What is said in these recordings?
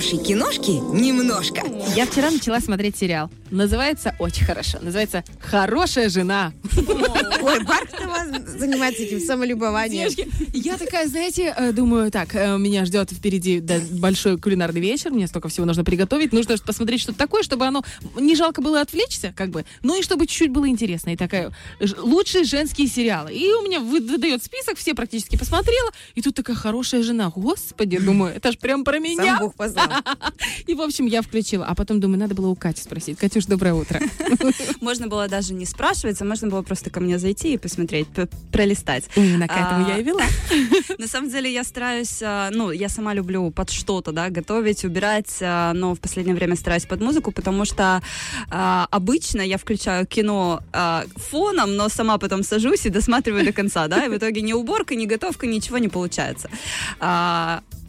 хорошей киношки немножко. Я вчера начала смотреть сериал. Называется очень хорошо. Называется «Хорошая жена». Ой, вас занимается этим самолюбованием. Я такая, знаете, э, думаю, так, э, меня ждет впереди большой кулинарный вечер, мне столько всего нужно приготовить, нужно посмотреть что-то такое, чтобы оно не жалко было отвлечься, как бы, ну и чтобы чуть-чуть было интересно. И такая, лучшие женские сериалы. И у меня вы- выдает список, все практически посмотрела, и тут такая хорошая жена. Господи, думаю, это ж прям про меня. Сам Бог познал. И, в общем, я включила. А потом думаю, надо было у Кати спросить. Катюш, доброе утро. Можно было даже не спрашивать, а можно было просто ко мне зайти и посмотреть, пролистать. Именно к этому А, я и вела. На самом деле я стараюсь, а, ну, я сама люблю под что-то, да, готовить, убирать, а, но в последнее время стараюсь под музыку, потому что обычно я включаю кино фоном, но сама потом сажусь и досматриваю до конца, да, и в итоге ни уборка, ни готовка, ничего не получается.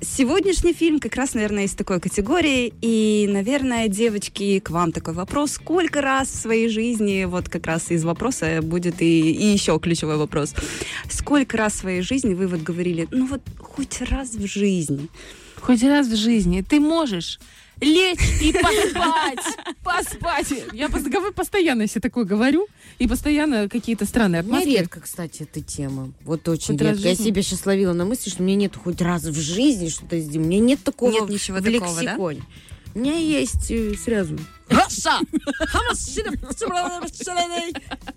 Сегодняшний фильм как раз, наверное, из такой категории. И, наверное, девочки, к вам такой вопрос. Сколько раз в своей жизни, вот как раз из вопроса будет и, и еще ключевой вопрос. Сколько раз в своей жизни вы вот говорили, ну вот хоть раз в жизни. Хоть раз в жизни ты можешь лечь и поспать. Поспать. Я постоянно себе такое говорю. И постоянно какие-то странные У меня атмосферы. редко, кстати, эта тема. Вот очень Хоть редко. Я себя сейчас ловила на мысли, что у меня нет хоть раз в жизни что-то сделать. У меня нет такого Нет ничего в такого, да? лексиконе. У меня есть э, сразу.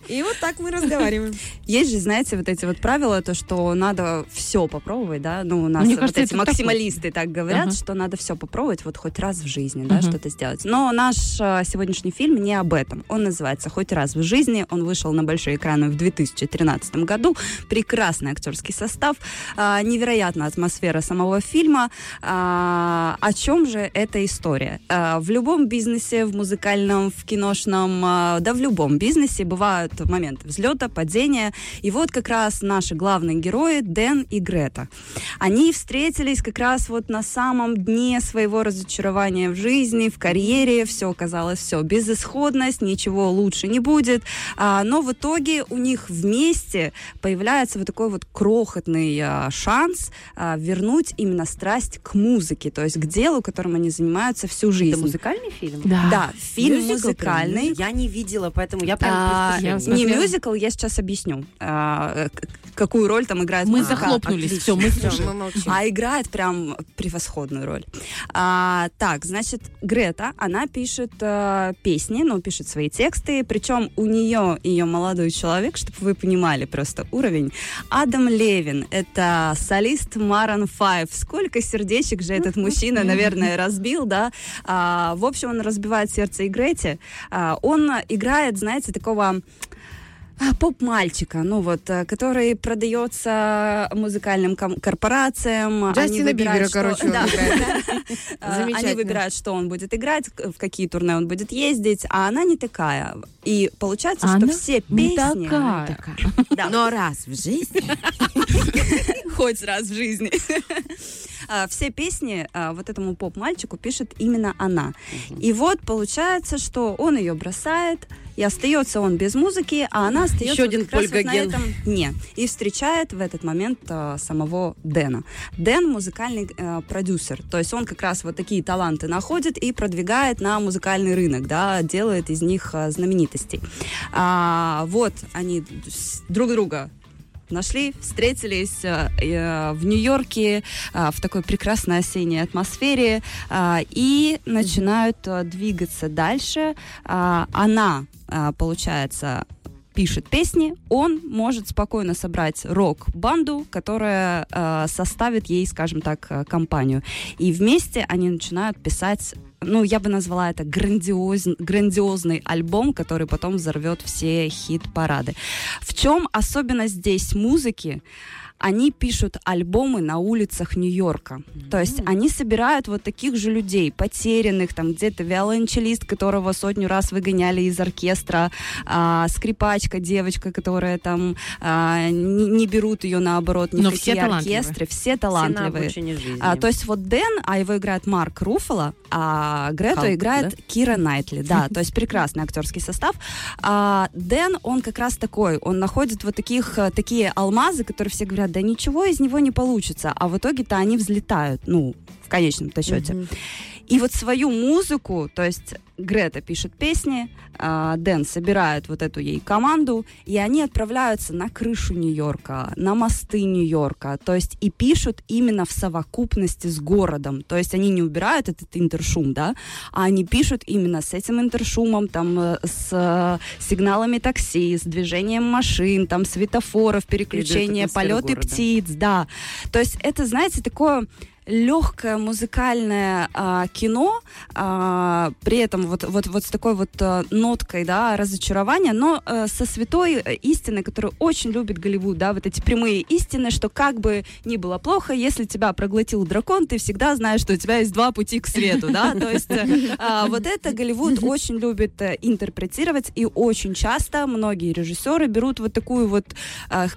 И вот так мы разговариваем. Есть же, знаете, вот эти вот правила, то, что надо все попробовать, да, ну, у нас Мне вот кажется, эти это максималисты так говорят, Ага. что надо все попробовать вот хоть раз в жизни, да, Мгм. что-то сделать. Но наш а, сегодняшний фильм не об этом. Он называется «Хоть раз в жизни». Он вышел на большие экраны в 2013 году. Прекрасный актерский состав, а, невероятная атмосфера самого фильма. А, О чем же эта история? А, В любом бизнесе, в музыкальном, в киношном, а, да в любом бизнесе бывают моменты взлета, падения. И вот как раз наши главные герои Дэн и Грета. Они встретились как раз вот на самом дне своего разочарования в жизни, в карьере. Все оказалось все безысходность, ничего лучше не будет. А, но в итоге у них вместе появляется вот такой вот крохотный а, шанс вернуть именно страсть к музыке, то есть к делу, которым они занимаются всю Это жизнь. музыкальный фильм? Да. Да, фильм Мюзикл музыкальный. Я не видела, поэтому я прям А, я не мюзикл, я сейчас объясню, а, какую роль там играет Мы музыка. захлопнулись. Отлично. Все, мы молчим. А играет прям превосходную роль. А, так, значит, Грета, она пишет э, песни, ну, пишет свои тексты, причем у нее ее молодой человек, чтобы вы понимали просто уровень, Адам Левин, это солист Маран 5. Сколько сердечек же этот мужчина, наверное, разбил, да? А, в общем, он разбивает сердце и Грете. А, он играет, знаете, такого поп-мальчика, ну вот, э, который продается музыкальным ком- корпорациям. Они Джастина выбирают, Бибера, что- короче, он Да. А, Они выбирают, что он будет играть, в какие турне он будет ездить, а она не такая. И получается, Она что все не песни... такая. Да. Но раз в жизни. хоть раз в жизни. А, Все песни а, вот этому поп-мальчику пишет именно она. И вот получается, что он ее бросает, и остается он без музыки, а она остается Еще вот один как раз вот на этом дне. И встречает в этот момент а, самого Дэна. Дэн музыкальный а, продюсер, то есть он как раз вот такие таланты находит и продвигает на музыкальный рынок, да, делает из них а, знаменитостей. А, вот они друг друга нашли, встретились э, э, в Нью-Йорке э, в такой прекрасной осенней атмосфере э, и начинают э, двигаться дальше. А, Она, э, получается, пишет песни, он может спокойно собрать рок-банду, которая э, составит ей, скажем так, э, компанию. И вместе они начинают писать ну, я бы назвала это грандиоз, грандиозный альбом, который потом взорвет все хит-парады. В чем особенность здесь музыки? Они пишут альбомы на улицах Нью-Йорка. То есть они собирают вот таких же людей, потерянных, там где-то виолончелист, которого сотню раз выгоняли из оркестра, а, скрипачка, девочка, которая там а, не, не берут ее наоборот ни Но в все какие оркестры, все Все талантливые. жизни. А, то есть вот Дэн, а его играет Марк Руффало, а Грету Халк, играет Кира Найтли. Да, то есть прекрасный актерский состав. А Дэн, он как раз такой, он находит вот таких, э, такие алмазы, которые все говорят, да ничего из него не получится, а в итоге-то они взлетают, ну, в конечном-то счете. Мгм. И вот свою музыку, то есть Грета пишет песни, а, Дэн собирает вот эту ей команду, и они отправляются на крышу Нью-Йорка, на мосты Нью-Йорка, то есть и пишут именно в совокупности с городом, то есть они не убирают этот интершум, да, а они пишут именно с этим интершумом, там, э, с э, сигналами такси, с движением машин, там, светофоров, переключение, полеты города. птиц, да. То есть это, знаете, такое легкое музыкальное а, кино, а, при этом вот, вот, вот с такой вот а, ноткой, да, разочарования, но а, со святой э, истиной, которую очень любит Голливуд, да, вот эти прямые истины, что как бы ни было плохо, если тебя проглотил дракон, ты всегда знаешь, что у тебя есть два пути к свету, да, то есть а, вот это Голливуд очень любит интерпретировать, и очень часто многие режиссеры берут вот такую вот,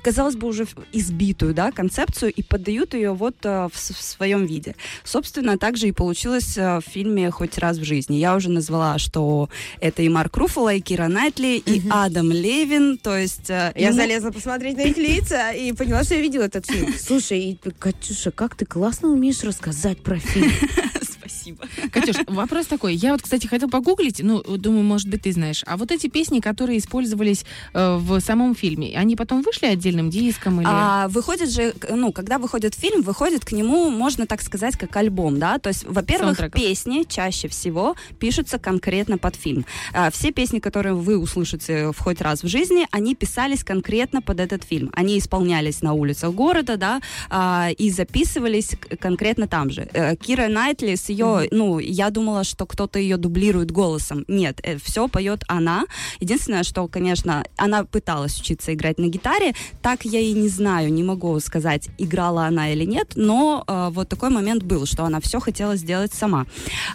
казалось бы, уже избитую, да, концепцию и поддают ее вот в своем виде. Собственно, также и получилось а, в фильме «Хоть раз в жизни». Я уже назвала, что это и Марк Руффало, и Кира Найтли, и Адам Левин, то есть... а, Я ему- залезла посмотреть на их лица и поняла, что я видела этот фильм. Слушай, Катюша, как ты классно умеешь рассказать про фильм. Спасибо. Катюш, вопрос такой. Я вот, кстати, хотел погуглить, ну, думаю, может быть, ты знаешь. А вот эти песни, которые использовались э, в самом фильме, они потом вышли отдельным диском или... А, выходит же, ну, когда выходит фильм, выходит к нему, можно так сказать, как альбом, да, то есть, во-первых, Саундтреков. песни чаще всего пишутся конкретно под фильм. А, все песни, которые вы услышите в хоть раз в жизни, они писались конкретно под этот фильм. Они исполнялись на улицах города, да, а, и записывались конкретно там же. Э, Кира Найтли с ее, ну, я думала, что кто-то ее дублирует голосом. Нет, все поет она. Единственное, что, конечно, она пыталась учиться играть на гитаре, так я и не знаю, не могу сказать, играла она или нет, но э, вот такой момент был, что она все хотела сделать сама.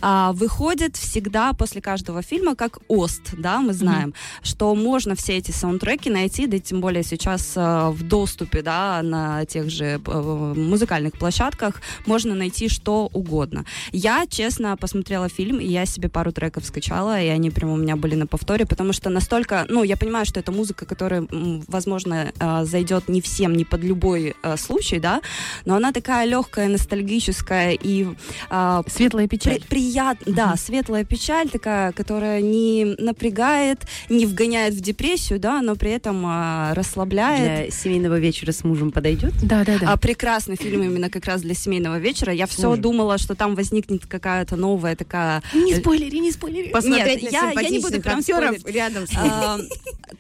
А, выходит всегда после каждого фильма как ОСТ, да, мы знаем, что можно все эти саундтреки найти, да тем более сейчас э, в доступе, да, на тех же э, музыкальных площадках можно найти что угодно. Я, честно, посмотрела фильм, и я себе пару треков скачала, и они прям у меня были на повторе, потому что настолько, ну, я понимаю, что это музыка, которая, возможно, э, зайдет не всем, не под любой э, случай, да, но она такая легкая, ностальгическая и э, Светлая печаль. при- приятно, да, светлая печаль такая, которая не напрягает, не вгоняет в депрессию, да, но при этом а, расслабляет. Для семейного вечера с мужем подойдет? Да, да, да. А, прекрасный фильм именно как раз для семейного вечера. Я все думала, что там возникнет какая-то новая такая... не спойлери, не спойлери. Посмотреть Нет, на я- я не буду прям спойлерить. рядом с а,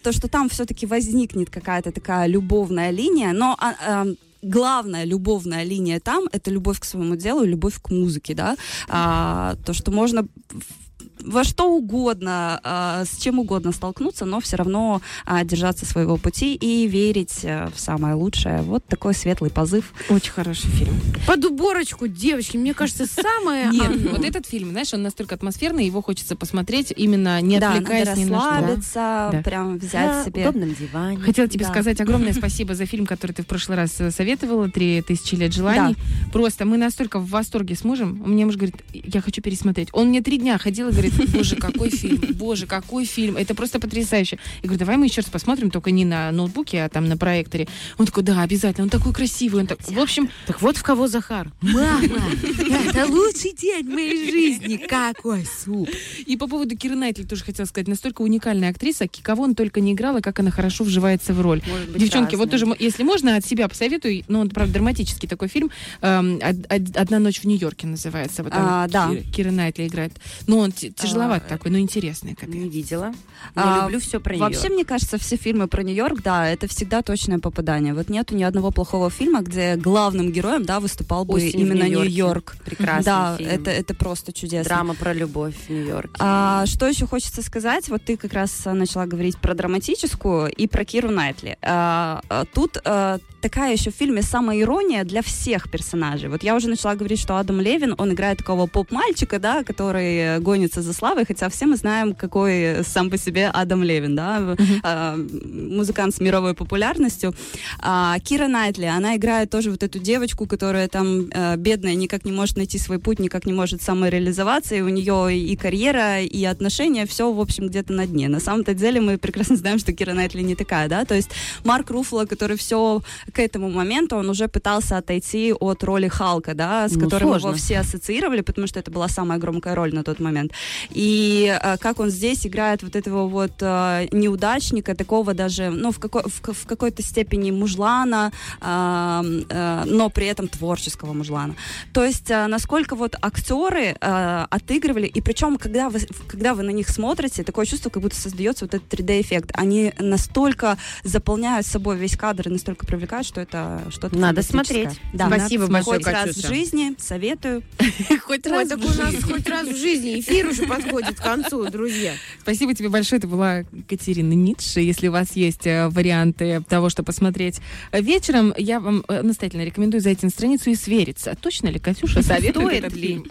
то, что там все-таки возникнет какая-то такая любовная линия, но а, а, главная любовная линия там это любовь к своему делу, любовь к музыке, да, А, то, что можно во что угодно, а, с чем угодно столкнуться, но все равно а, держаться своего пути и верить а, в самое лучшее. Вот такой светлый позыв. Очень хороший фильм. Под уборочку, девочки, мне кажется, самое... Нет, вот этот фильм, знаешь, он настолько атмосферный, его хочется посмотреть имно не отвлекаясь ни на что. расслабиться, прям взять себе... удобном диване. Хотела тебе сказать огромное спасибо за фильм, который ты в прошлый раз э, советовала, «Три тысячи лет желаний». Просто мы настолько в восторге с мужем. Мне муж говорит, я хочу пересмотреть. Он мне три дня ходил и говорит, боже, какой фильм, боже, какой фильм. Это просто потрясающе. Я говорю, давай мы еще раз посмотрим, только не на ноутбуке, а там на проекторе. Он такой, да, обязательно. Он такой красивый. Он так... В общем, Так вот в кого Захар. Мама, это лучший день в моей жизни. Какой суп. И по поводу Киры Найтли тоже хотела сказать. Настолько уникальная актриса, кого он только не играла, как она хорошо вживается в роль. Быть, Девчонки, вот разные. тоже, м- если можно, от себя посоветую. Ну, он, правда, драматический такой фильм. эм, «Од- од- «Одна ночь в Нью-Йорке» называется. Вот А, да. Кира, Кира Найтли играет. Ну, он тяжеловат А, такой, но интересный. капец. Не видела. А, Я люблю все про нее. Вообще, мне кажется, все фильмы про Нью-Йорк, да, это всегда точное попадание. Вот нету ни одного плохого фильма, где главным героем, да, выступал бы «Осень именно Нью-Йорке». Нью-Йорк. Прекрасный да, фильм. это, это просто чудесно. Драма про любовь в Нью-Йорке. А, что еще хочется сказать? Вот ты как раз а, начала говорить про драматическую и про Киру Найтли. А, а, тут а, такая еще в фильме самоирония для всех персонажей. Вот я уже начала говорить, что Адам Левин, он играет такого поп-мальчика, да, который гонится за за славой, хотя все мы знаем, какой сам по себе Адам Левин, да, а, музыкант с мировой популярностью. А, Кира Найтли, она играет тоже вот эту девочку, которая там э, бедная, никак не может найти свой путь, никак не может самореализоваться, и у нее и карьера, и отношения, все, в общем, где-то на дне. На самом-то деле мы прекрасно знаем, что Кира Найтли не такая, да, то есть Марк Руффало, который все к этому моменту, он уже пытался отойти от роли Халка, да, с Ну, которым сложно. его все ассоциировали, потому что это была самая громкая роль на тот момент. И э, как он здесь играет вот этого вот э, неудачника, такого даже, ну, в, какой, в, в какой-то степени мужлана, а, э, но при этом творческого мужлана. То есть, э, насколько вот актеры э, отыгрывали, и причем, когда вы, когда вы на них смотрите, такое чувство, как будто создается вот этот 3D-эффект. Они настолько заполняют собой весь кадр и настолько привлекают, что это что-то Надо смотреть. Да. Спасибо Надо большое. Хоть раз Катюша. в жизни, советую. Хоть раз в жизни. хоть раз в жизни эфир уже подходит к концу, друзья. Спасибо тебе большое. Это была Катерина Ницше. Если у вас есть э, варианты того, что посмотреть э, вечером, я вам э, настоятельно рекомендую зайти на страницу и свериться. Точно ли Катюша советует Стоит этот ли?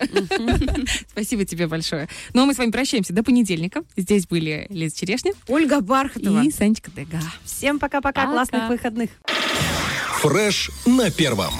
Спасибо тебе большое. Ну, а мы с вами прощаемся до понедельника. Здесь были Лиза Черешня Ольга Бархатова. и Санечка Дега. Всем пока-пока, Пока. классных выходных. Фреш на первом.